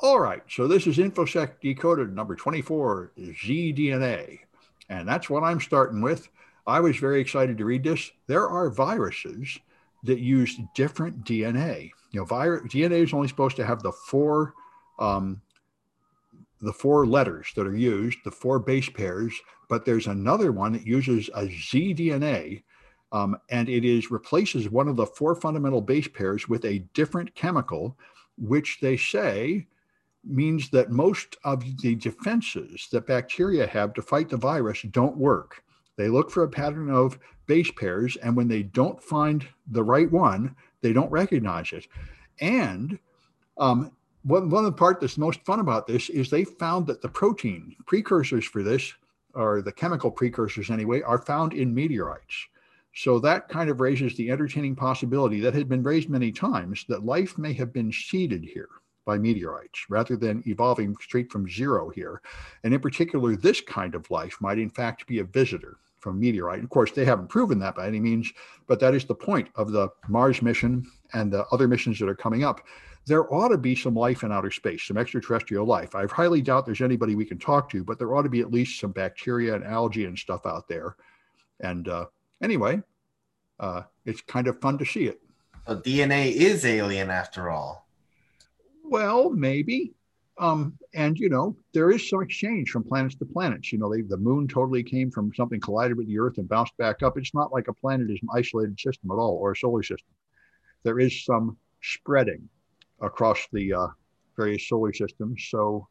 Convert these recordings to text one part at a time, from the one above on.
All right, so this is InfoSec Decoded number 24, ZDNA. And that's what I'm starting with. I was very excited to read this. There are viruses that use different DNA. You know, vir- DNA is only supposed to have the four um, the four letters that are used, the four base pairs, but there's another one that uses a zDNA, um, and it is replaces one of the four fundamental base pairs with a different chemical, which they say means that most of the defenses that bacteria have to fight the virus don't work. They look for a pattern of base pairs, and when they don't find the right one, they don't recognize it. And um, one, one of the part that's most fun about this is they found that the protein precursors for this, or the chemical precursors anyway, are found in meteorites. So that kind of raises the entertaining possibility that had been raised many times that life may have been seeded here by meteorites rather than evolving straight from zero here. And in particular, this kind of life might in fact be a visitor from meteorite. Of course, they haven't proven that by any means, but that is the point of the Mars mission and the other missions that are coming up. There ought to be some life in outer space, some extraterrestrial life. I highly doubt there's anybody we can talk to, but there ought to be at least some bacteria and algae and stuff out there. And uh, anyway, uh, it's kind of fun to see it. So DNA is alien after all. Well, maybe. Um, and you know, there is some exchange from planets to planets. You know, they, the moon totally came from something collided with the Earth and bounced back up. It's not like a planet is an isolated system at all, or a solar system. There is some spreading across the uh, various solar systems. So,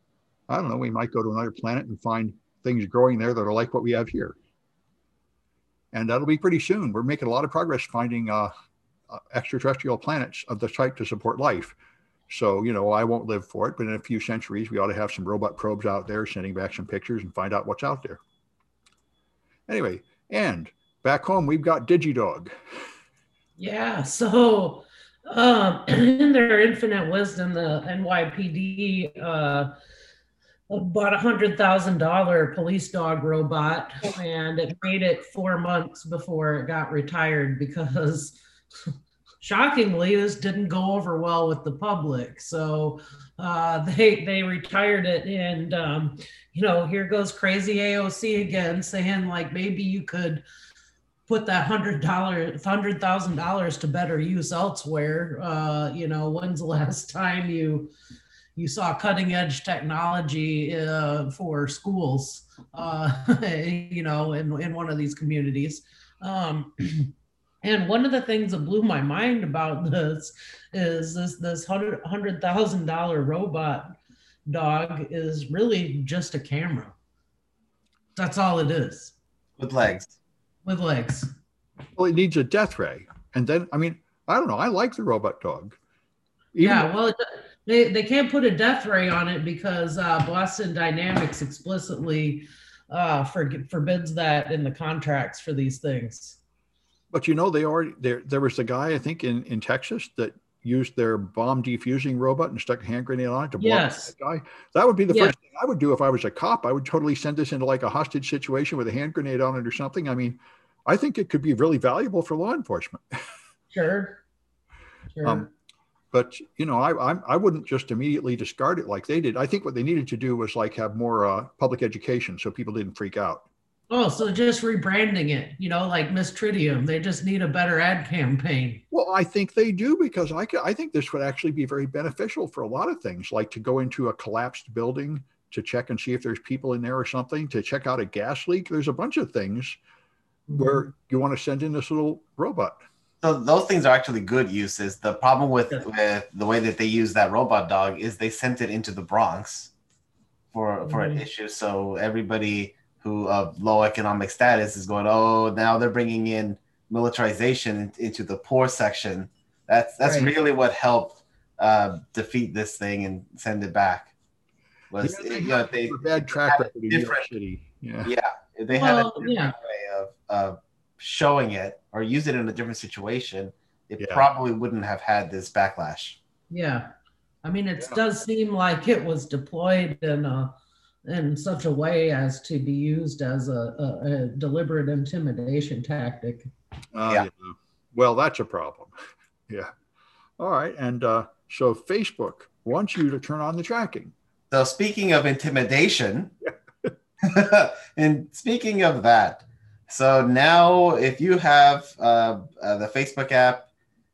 I don't know. We might go to another planet and find things growing there that are like what we have here. And that'll be pretty soon. We're making a lot of progress finding uh, uh extraterrestrial planets of the type to support life. So, you know, I won't live for it, but in a few centuries, we ought to have some robot probes out there sending back some pictures and find out what's out there. Anyway, and back home, we've got DigiDog. Yeah. So, um, in their infinite wisdom, the NYPD uh, bought a hundred thousand dollar police dog robot, and it made it four months before it got retired because shockingly, this didn't go over well with the public. So uh, they they retired it, and um, you know, here goes crazy AOC again, saying like maybe you could put that hundred dollar hundred thousand dollars to better use elsewhere. Uh, you know, when's the last time you you saw cutting edge technology uh, for schools? Uh, you know, in in one of these communities. Um, And one of the things that blew my mind about this is this this hundred hundred thousand dollar robot dog is really just a camera. That's all it is. With legs. With legs. Well, it needs a death ray, and then I mean, I don't know. I like the robot dog. Even yeah, well, it, they they can't put a death ray on it because uh, Boston Dynamics explicitly uh, for, forbids that in the contracts for these things. But you know, they already there. There was a guy I think in in Texas that used their bomb defusing robot and stuck a hand grenade on it to block yes. that guy. That would be the yes. first thing I would do if I was a cop. I would totally send this into like a hostage situation with a hand grenade on it or something. I mean, I think it could be really valuable for law enforcement. Sure. Sure. Um, but you know, I, I I wouldn't just immediately discard it like they did. I think what they needed to do was like have more uh, public education so people didn't freak out. Oh, so just rebranding it, you know, like Miss Tritium. They just need a better ad campaign. Well, I think they do because I, I think this would actually be very beneficial for a lot of things, like to go into a collapsed building to check and see if there's people in there or something, to check out a gas leak. There's a bunch of things mm-hmm. where you want to send in this little robot. So those things are actually good uses. The problem with, with the way that they use that robot dog is they sent it into the Bronx for for mm-hmm. an issue. So everybody who of low economic status is going, oh, now they're bringing in militarization into the poor section. That's that's right. really what helped uh, defeat this thing and send it back. Was yeah, they, you know, they bad track record different, Yeah. yeah, they well, had a different yeah. way of, of showing it or use it in a different situation. It yeah. probably wouldn't have had this backlash. Yeah, I mean, it does seem like it was deployed in a in such a way as to be used as a, a, a deliberate intimidation tactic. Uh, yeah. yeah. Well, that's a problem. yeah. All right. And uh, so Facebook wants you to turn on the tracking. So speaking of intimidation, and speaking of that, so now if you have uh, uh, the Facebook app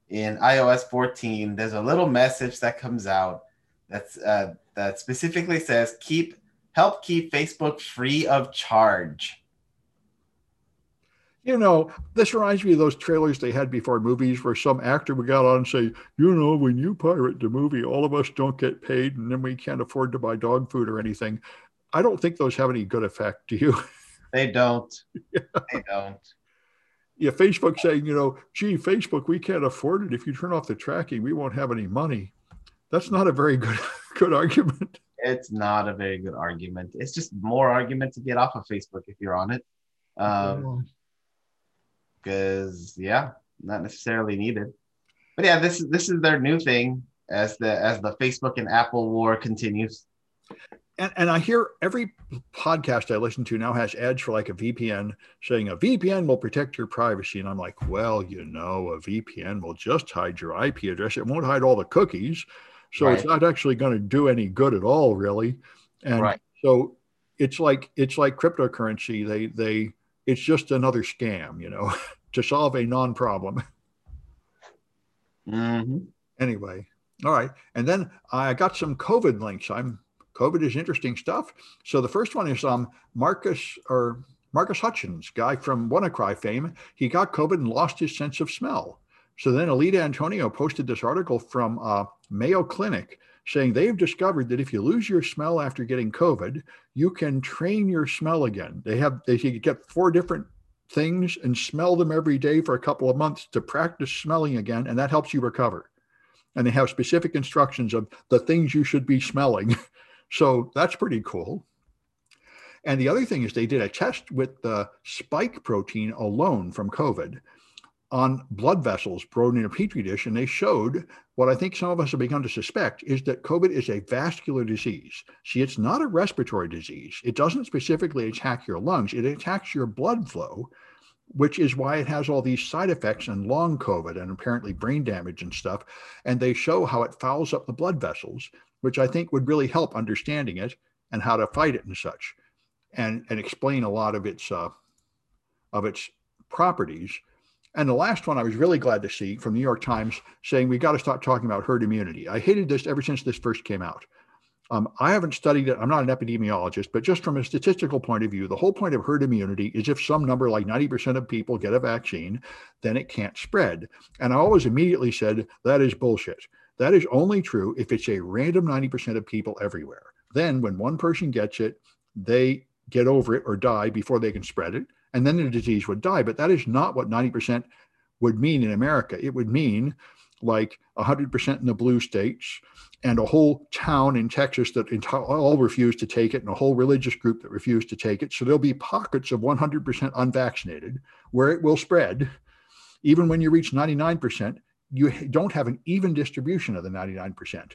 in iOS 14, there's a little message that comes out that's uh, that specifically says keep help keep Facebook free of charge. You know, this reminds me of those trailers they had before movies where some actor would get on and say, you know, when you pirate the movie, all of us don't get paid and then we can't afford to buy dog food or anything. I don't think those have any good effect. Do you? They don't. yeah. They don't. Yeah, Facebook saying, you know, gee, Facebook, we can't afford it. If you turn off the tracking, we won't have any money. That's not a very good good argument. It's not a very good argument. It's just more argument to get off of Facebook if you're on it. Um, because yeah, not necessarily needed. But yeah, this is this is their new thing as the as the Facebook and Apple war continues. And, and I hear every podcast I listen to now has ads for like a VPN saying a VPN will protect your privacy. And I'm like, well, you know, a VPN will just hide your IP address. It won't hide all the cookies. So right. it's not actually going to do any good at all, really. And right. so it's like it's like cryptocurrency. They they it's just another scam, you know, to solve a non-problem. Mm-hmm. Anyway, all right. And then I got some COVID links. I'm COVID is interesting stuff. So the first one is um Marcus or Marcus Hutchins, guy from WannaCry fame. He got COVID and lost his sense of smell. So then Alida Antonio posted this article from uh, Mayo Clinic saying they've discovered that if you lose your smell after getting COVID, you can train your smell again. They have they get four different things and smell them every day for a couple of months to practice smelling again, and that helps you recover. And they have specific instructions of the things you should be smelling. so that's pretty cool. And the other thing is they did a test with the spike protein alone from COVID on blood vessels grown in a petri dish, and they showed what I think some of us have begun to suspect is that COVID is a vascular disease. See, it's not a respiratory disease. It doesn't specifically attack your lungs, it attacks your blood flow, which is why it has all these side effects and long COVID and apparently brain damage and stuff. And they show how it fouls up the blood vessels, which I think would really help understanding it and how to fight it and such, and, and explain a lot of its uh, of its properties and the last one I was really glad to see from the New York Times saying we got to stop talking about herd immunity. I hated this ever since this first came out. Um, I haven't studied it. I'm not an epidemiologist, but just from a statistical point of view, the whole point of herd immunity is if some number like 90% of people get a vaccine, then it can't spread. And I always immediately said that is bullshit. That is only true if it's a random 90% of people everywhere. Then when one person gets it, they get over it or die before they can spread it and then the disease would die. But that is not what 90% would mean in America. It would mean like 100% in the blue states and a whole town in Texas that all refused to take it and a whole religious group that refused to take it. So there'll be pockets of 100% unvaccinated where it will spread. Even when you reach 99%, you don't have an even distribution of the 99%.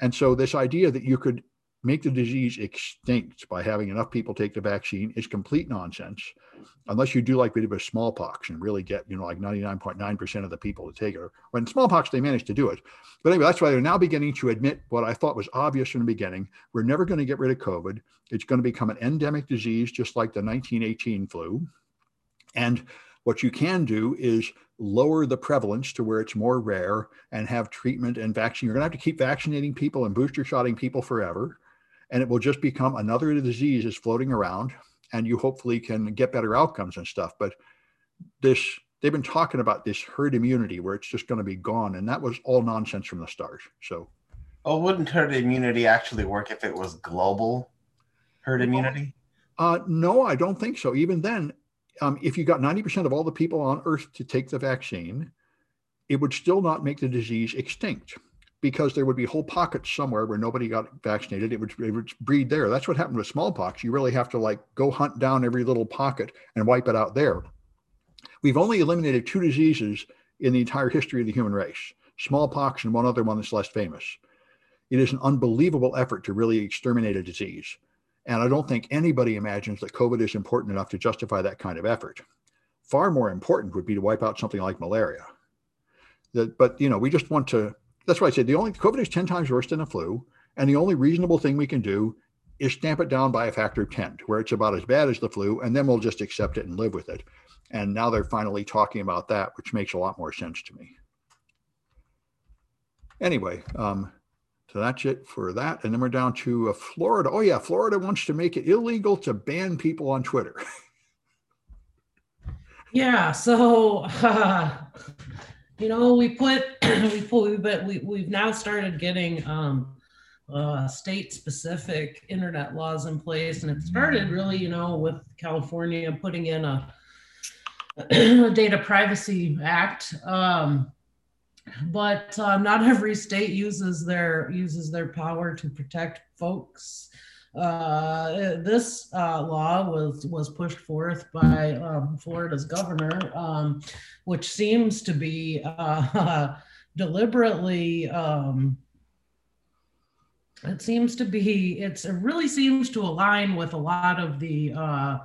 And so this idea that you could make the disease extinct by having enough people take the vaccine is complete nonsense unless you do like we did with smallpox and really get you know like 99.9% of the people to take it. When smallpox they managed to do it. But anyway that's why they're now beginning to admit what i thought was obvious from the beginning. We're never going to get rid of covid. It's going to become an endemic disease just like the 1918 flu. And what you can do is lower the prevalence to where it's more rare and have treatment and vaccine. You're going to have to keep vaccinating people and booster shotting people forever and it will just become another disease is floating around and you hopefully can get better outcomes and stuff but this they've been talking about this herd immunity where it's just going to be gone and that was all nonsense from the start so. Oh wouldn't herd immunity actually work if it was global herd immunity? uh, no i don't think so. Even then um, if you got 90% of all the people on earth to take the vaccine it would still not make the disease extinct because there would be whole pockets somewhere where nobody got vaccinated. It would, it would breed there. That's what happened with smallpox. You really have to like go hunt down every little pocket and wipe it out there. We've only eliminated two diseases in the entire history of the human race smallpox and one other one that's less famous. It is an unbelievable effort to really exterminate a disease. And I don't think anybody imagines that COVID is important enough to justify that kind of effort. Far more important would be to wipe out something like malaria. That, but you know, we just want to that's why I said the only COVID is 10 times worse than the flu. And the only reasonable thing we can do is stamp it down by a factor of 10 where it's about as bad as the flu. And then we'll just accept it and live with it. And now they're finally talking about that, which makes a lot more sense to me. Anyway, um, so that's it for that. And then we're down to uh, Florida. Oh, yeah, Florida wants to make it illegal to ban people on Twitter. Yeah, so uh, you know, we put we put but we we've now started getting um, uh, state specific internet laws in place, and it started really, you know, with California putting in a, a data privacy act. Um, but uh, not every state uses their uses their power to protect folks uh, this uh, law was was pushed forth by um, Florida's governor, um, which seems to be uh, deliberately. Um, it seems to be. It's it really seems to align with a lot of the uh,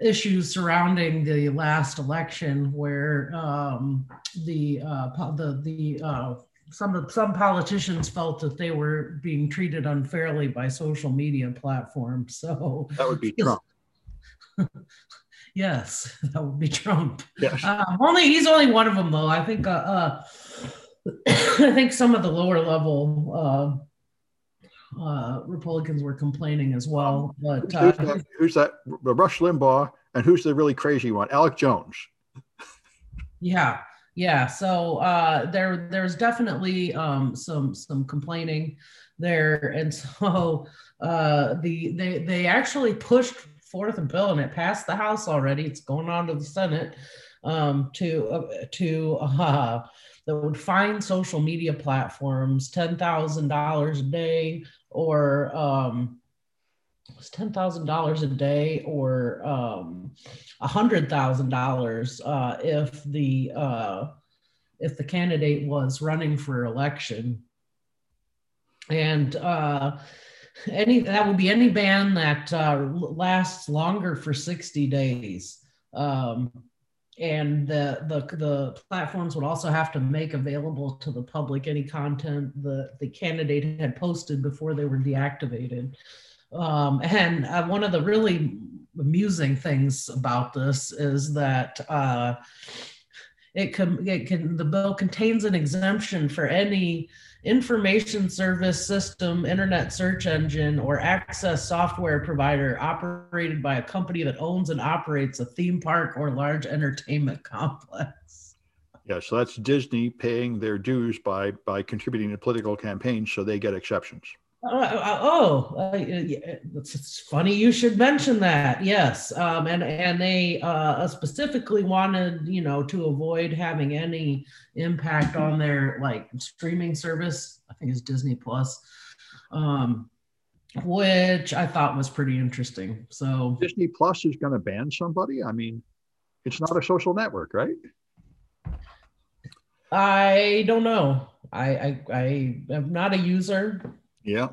issues surrounding the last election, where um, the uh, the the uh, some some politicians felt that they were being treated unfairly by social media platforms. So that would be Trump. yes, that would be Trump. Yes. Uh, only he's only one of them though. I think uh, uh I think some of the lower level uh, uh, Republicans were complaining as well. But who's, that, who's that? Rush Limbaugh, and who's the really crazy one? Alex Jones. Yeah, yeah so uh, there there's definitely um, some some complaining there. And so uh, the they they actually pushed forth a bill and it passed the house already. It's going on to the senate um, to uh, to uh, that would fine social media platforms $10000 a day or um, was ten thousand dollars a day or um, hundred thousand uh, dollars if the uh, if the candidate was running for election, and uh, any that would be any ban that uh, lasts longer for sixty days. Um, and the, the the platforms would also have to make available to the public any content the the candidate had posted before they were deactivated um, and uh, one of the really amusing things about this is that uh, it can, it can the bill contains an exemption for any information service system, internet search engine, or access software provider operated by a company that owns and operates a theme park or large entertainment complex. Yeah, so that's Disney paying their dues by by contributing to political campaigns, so they get exceptions. Uh, oh, uh, it's, it's, funny you should mention that. Yes, um, and and they uh, specifically wanted you know to avoid having any impact on their like streaming service. I think it's Disney Plus, um, which I thought was pretty interesting. So Disney Plus is going to ban somebody. I mean, it's not a social network, right? I don't know. I I, I am not a user yeah.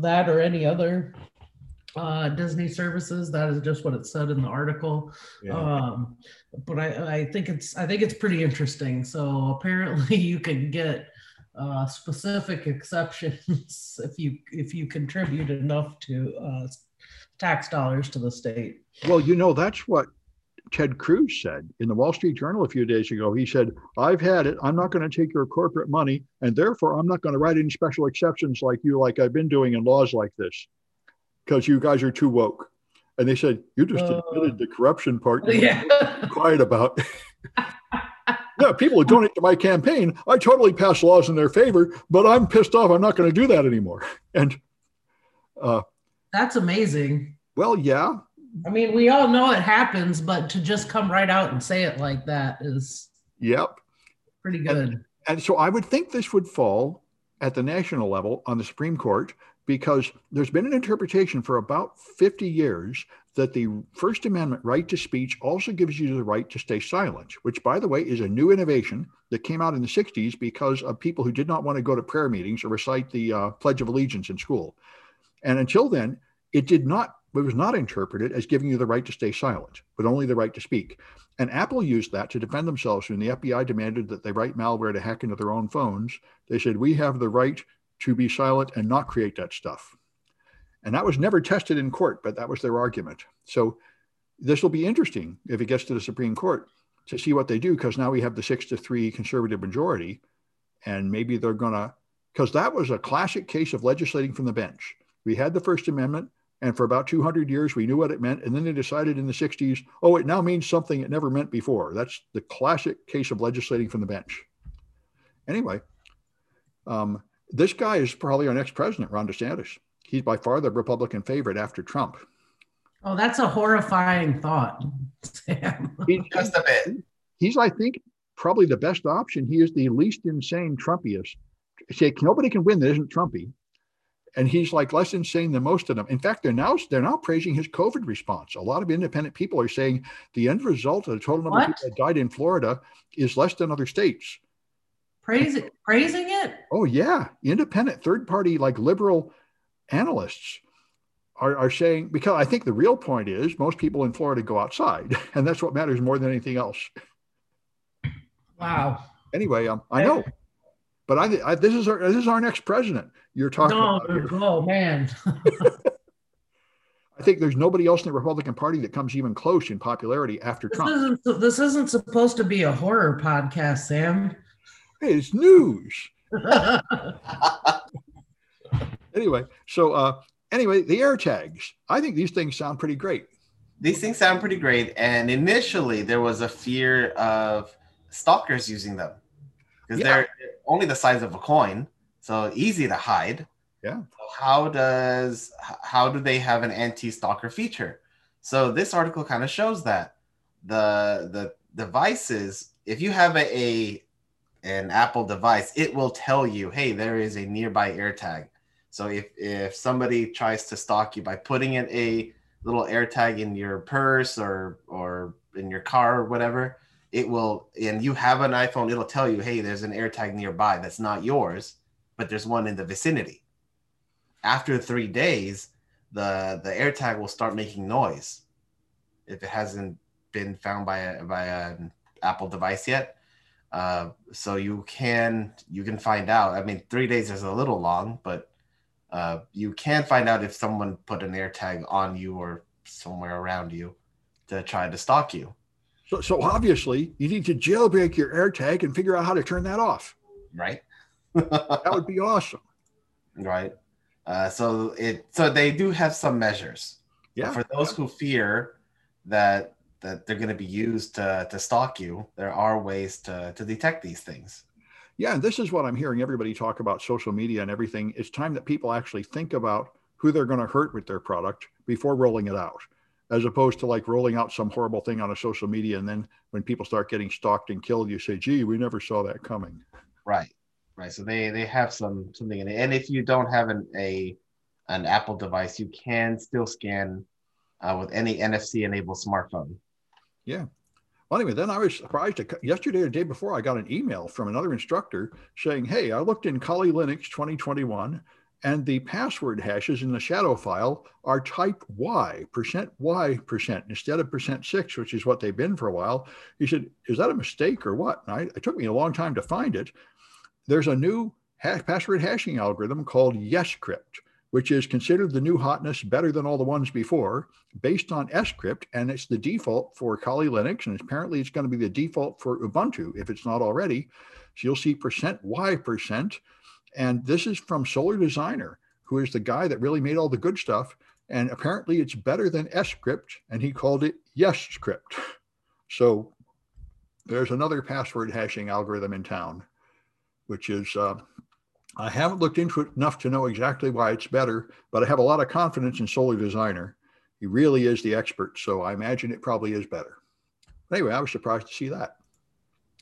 that or any other uh, Disney services. That is just what it said in the article. Yeah. Um, but I, I think it's I think it's pretty interesting. So apparently you can get uh, specific exceptions if you if you contribute enough to uh, tax dollars to the state. Well, you know that's what Ted Cruz said in the Wall Street Journal a few days ago. He said, I've had it. I'm not going to take your corporate money, and therefore I'm not going to write any special exceptions like you, like I've been doing in laws like this, because you guys are too woke. And they said, You just uh, admitted the corruption part. Yeah. quiet about. yeah, people who donate to my campaign, I totally pass laws in their favor, but I'm pissed off. I'm not going to do that anymore. And uh, that's amazing. Well, yeah, I mean, we all know it happens, but to just come right out and say it like that is yep pretty good. And, and so I would think this would fall at the national level on the Supreme Court because there's been an interpretation for about 50 years that the First Amendment right to speech also gives you the right to stay silent, which, by the way, is a new innovation that came out in the 60s because of people who did not want to go to prayer meetings or recite the uh, Pledge of Allegiance in school. And until then, it did not but it was not interpreted as giving you the right to stay silent, but only the right to speak. And Apple used that to defend themselves when the FBI demanded that they write malware to hack into their own phones. They said, We have the right to be silent and not create that stuff. And that was never tested in court, but that was their argument. So this will be interesting if it gets to the Supreme Court to see what they do, because now we have the six to three conservative majority. And maybe they're going to, because that was a classic case of legislating from the bench. We had the First Amendment, and for about 200 years, we knew what it meant. And then they decided in the 60s, oh, it now means something it never meant before. That's the classic case of legislating from the bench. Anyway, um, this guy is probably our next president, Ron DeSantis. He's by far the Republican favorite after Trump. Oh, that's a horrifying thought, Sam. He, Just a bit. He's, I think, probably the best option. He is the least insane Trumpiest. Say nobody can win that isn't Trumpy and he's like less insane than most of them. In fact, they're now they're now praising his COVID response. A lot of independent people are saying the end result of the total number what? of people that died in Florida is less than other states. Praising praising it? Oh yeah, independent third party like liberal analysts are, are saying because I think the real point is most people in Florida go outside, and that's what matters more than anything else. Wow. Anyway, um, I know. But I, I, this is our this is our next president. You're talking no, about. Oh man. I think there's nobody else in the Republican Party that comes even close in popularity after this Trump. Isn't, this isn't supposed to be a horror podcast, Sam. Hey, it's news. anyway, so uh, anyway, the AirTags. I think these things sound pretty great. These things sound pretty great, and initially there was a fear of stalkers using them because yeah. they're only the size of a coin, so easy to hide. Yeah. So how does how do they have an anti-stalker feature? So this article kind of shows that the the devices, if you have a, a an Apple device, it will tell you, hey, there is a nearby AirTag. So if if somebody tries to stalk you by putting in a little AirTag in your purse or or in your car or whatever, it will and you have an iphone it'll tell you hey there's an airtag nearby that's not yours but there's one in the vicinity. After three days the the airtag will start making noise. If it hasn't been found by a by an apple device yet uh, so you can you can find out. I mean three days is a little long but uh, you can find out if someone put an airtag on you or somewhere around you to try to stalk you so, so obviously, you need to jailbreak your AirTag and figure out how to turn that off. Right. that would be awesome. Right. Uh, so it so they do have some measures. Yeah. For those who fear that that they're going to be used to to stalk you, there are ways to to detect these things. Yeah, and this is what I'm hearing everybody talk about social media and everything. It's time that people actually think about who they're going to hurt with their product before rolling it out as opposed to like rolling out some horrible thing on a social media and then when people start getting stalked and killed you say gee we never saw that coming. Right right. So they they have some something in it. And if you don't have an a an apple device you can still scan uh, with any nfc enabled smartphone. Yeah. Well, anyway, then I was surprised. Yesterday or the day before, I got an email from another instructor saying, Hey, I looked in Kali Linux 2021 and the password hashes in the shadow file are type Y, percent Y percent, instead of percent six, which is what they've been for a while. He said, Is that a mistake or what? I, it took me a long time to find it. There's a new password hashing algorithm called YesCrypt, which is considered the new hotness better than all the ones before, based on Scrypt, and it's the default for Kali Linux, and apparently it's going to be the default for Ubuntu if it's not already. So you'll see percent Y percent and this is from Solar Designer, who is the guy that really made all the good stuff. And apparently it's better than Scrypt, and he called it YesCrypt. So there's another password hashing algorithm in town, which is, uh, I haven't looked into it enough to know exactly why it's better, but I have a lot of confidence in Solar Designer. He really is the expert, so I imagine it probably is better. But anyway, I was surprised to see that.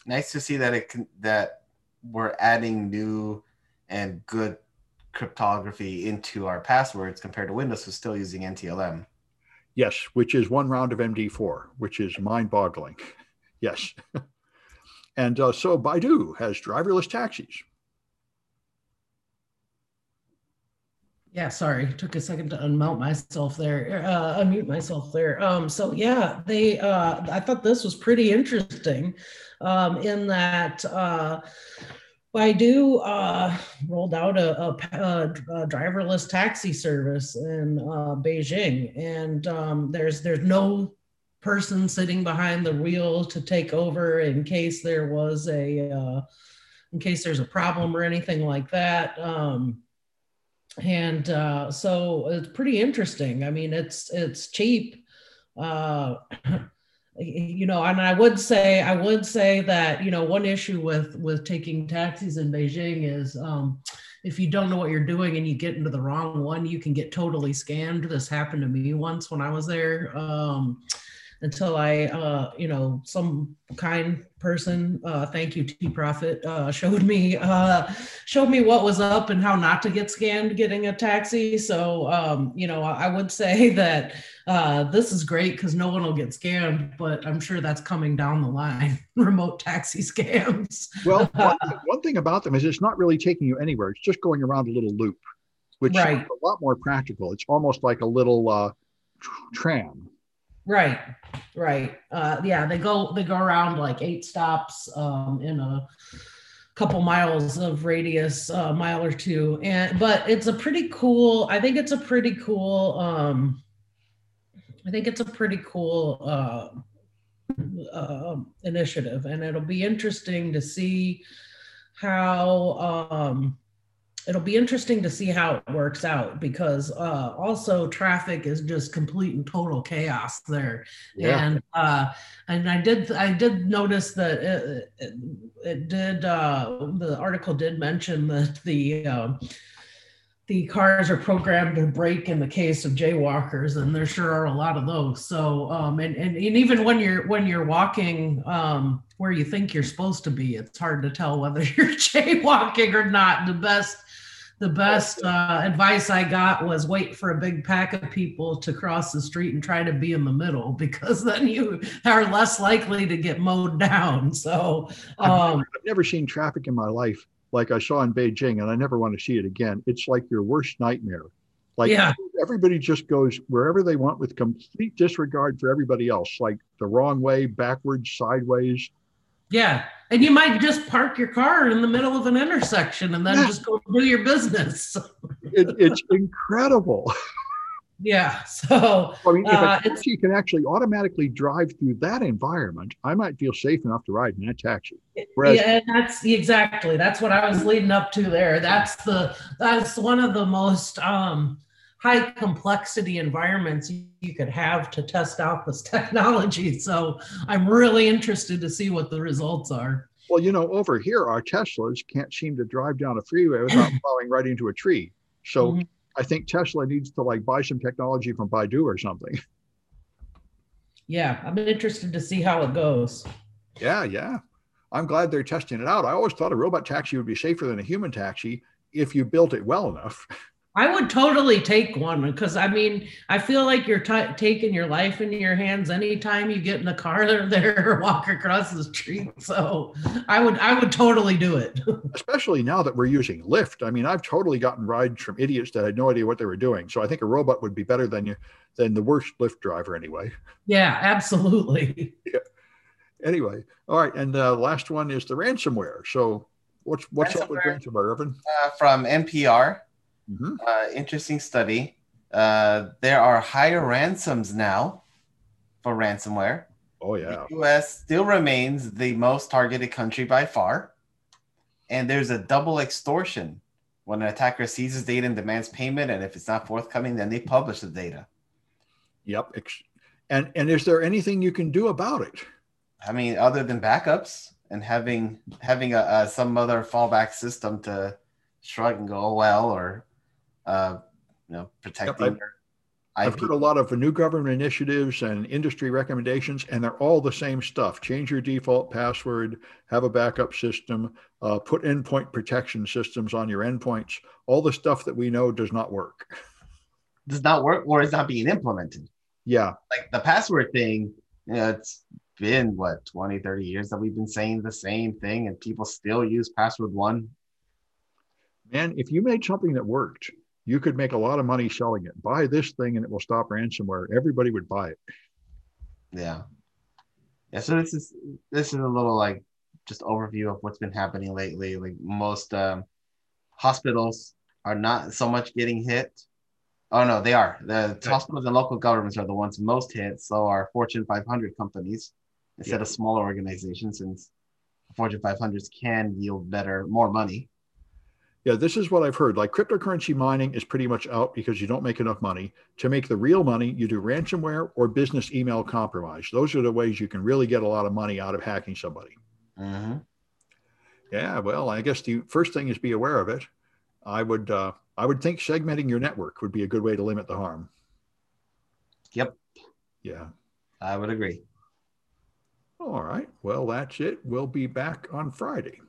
Nice to see that it can, that we're adding new and good cryptography into our passwords compared to Windows who's still using NTLM. Yes, which is one round of MD4, which is mind boggling. yes. and uh, so Baidu has driverless taxis. Yeah, sorry, took a second to unmute myself there, uh, unmute myself there. Um, so yeah, they, uh, I thought this was pretty interesting, um, in that, uh, Baidu uh, rolled out a, a, a, driverless taxi service in uh, Beijing, and um, there's there's no person sitting behind the wheel to take over in case there was a uh, in case there's a problem or anything like that. Um, and uh, so it's pretty interesting. I mean, it's it's cheap. You know and i would say i would say that you know one issue with with taking taxis in beijing is um, if you don't know what you're doing and you get into the wrong one you can get totally scammed. This happened to me once when i was there. Um, until I, uh, you know, some kind person, uh, thank you, T Profit, uh, showed me uh, showed me what was up and how not to get scammed getting a taxi. So, um, you know, I would say that uh, this is great because no one will get scammed, but I'm sure that's coming down the line. Remote taxi scams. Well, one, one thing about them is it's not really taking you anywhere. It's just going around a little loop, which right. is a lot more practical. It's almost like a little uh, tram Right, right. Uh, yeah, they go they go around like eight stops um, in a couple miles of radius, a uh, mile or two, and but it's a pretty cool. I think it's a pretty cool. Um, I think it's a pretty cool uh, uh, initiative, and it'll be interesting to see how. Um, it'll be interesting to see how it works out because uh, also traffic is just complete and total chaos there. Yeah. and uh, and i did i did notice that it, it, it did uh, the article did mention that the um, the cars are programmed to brake in the case of jaywalkers and there sure are a lot of those. So um, and, and, and even when you're when you're walking um, where you think you're supposed to be it's hard to tell whether you're jaywalking or not. The best the best uh, advice I got was wait for a big pack of people to cross the street and try to be in the middle because then you are less likely to get mowed down. So um, I've, never, I've never seen traffic in my life like I saw in Beijing, and I never want to see it again. It's like your worst nightmare. Like yeah. everybody just goes wherever they want with complete disregard for everybody else, like the wrong way, backwards, sideways. Yeah. And you might just park your car in the middle of an intersection and then yeah. just go do your business. it, it's incredible. Yeah. So I mean, if uh, a taxi can actually automatically drive through that environment, I might feel safe enough to ride in that taxi. Whereas, yeah, that's exactly that's what I was leading up to there. That's the that's one of the most um high complexity environments you could have to test out this technology. So I'm really interested to see what the results are. Well, you know, over here, our Teslas can't seem to drive down a freeway without plowing right into a tree. So mm-hmm. I think Tesla needs to like buy some technology from Baidu or something. Yeah, I'm interested to see how it goes. Yeah, yeah. I'm glad they're testing it out. I always thought a robot taxi would be safer than a human taxi if you built it well enough. I would totally take one because I mean, I feel like you're t- taking your life in your hands anytime you get in the car there, there or walk across the street. So I would, I would totally do it. Especially now that we're using Lyft. I mean, I've totally gotten rides from idiots that had no idea what they were doing. So I think a robot would be better than you, than the worst Lyft driver anyway. Yeah, absolutely. Yeah. Anyway, all right, and the uh, last one is the ransomware. So what's what's ransomware, up with ransomware, Irvin? Uh, from NPR. Mm-hmm. Uh, interesting study. Uh, there are higher ransoms now for ransomware. Oh yeah. The U.S. still remains the most targeted country by far, and there's a double extortion when an attacker seizes data and demands payment, and if it's not forthcoming, then they publish the data. Yep. And and is there anything you can do about it? I mean, other than backups and having having a, a some other fallback system to shrug and go, oh, well, or uh, you know, protecting yep, I've, I've heard a lot of new government initiatives and industry recommendations, and they're all the same stuff. Change your default password, have a backup system, uh, put endpoint protection systems on your endpoints. All the stuff that we know does not work. Does not work or is not being implemented. Yeah. Like the password thing, you know, it's been what 20, 30 years that we've been saying the same thing, and people still use password one. Man, if you made something that worked, you could make a lot of money selling it. Buy this thing and it will stop ransomware. Everybody would buy it. Yeah. Yeah. So this is this is a little like just overview of what's been happening lately. Like most um, hospitals are not so much getting hit. Oh no, they are. The hospitals and local governments are the ones most hit. So are Fortune 500 companies instead yeah. of smaller organizations, since Fortune 500s can yield better, more money. Yeah, this is what I've heard. Like cryptocurrency mining is pretty much out because you don't make enough money. To make the real money, you do ransomware or business email compromise. Those are the ways you can really get a lot of money out of hacking somebody. Mm-hmm. Yeah, well, I guess the first thing is be aware of it. I would uh, I would think segmenting your network would be a good way to limit the harm. Yep. Yeah. I would agree. All right. Well, that's it. We'll be back on Friday.